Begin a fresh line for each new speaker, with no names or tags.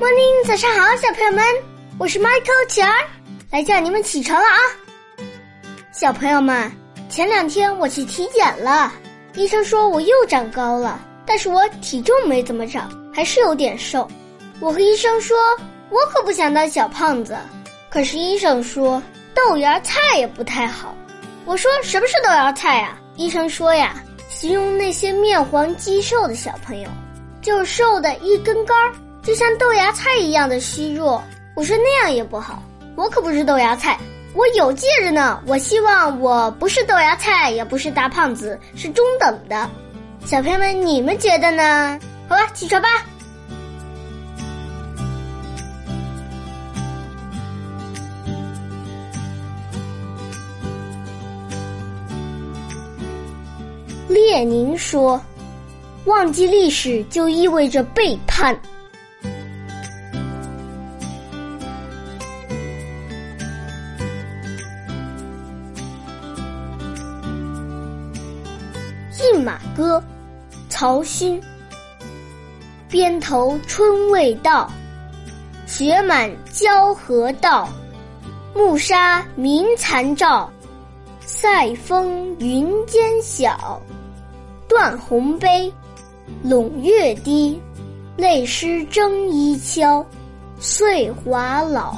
Morning，早上好，小朋友们，我是 Michael 琪儿，来叫你们起床了啊！小朋友们，前两天我去体检了，医生说我又长高了，但是我体重没怎么长，还是有点瘦。我和医生说，我可不想当小胖子，可是医生说豆芽菜也不太好。我说什么是豆芽菜呀？医生说呀，形容那些面黄肌瘦的小朋友，就是瘦的一根杆儿。就像豆芽菜一样的虚弱，我说那样也不好。我可不是豆芽菜，我有戒指呢。我希望我不是豆芽菜，也不是大胖子，是中等的。小朋友们，你们觉得呢？好吧，起床吧。列宁说：“忘记历史就意味着背叛。”《饮马歌》，曹勋。边头春未到，雪满交河道。暮沙鸣残照，塞风云间晓。断鸿悲，陇月低，泪湿征衣敲。岁华老。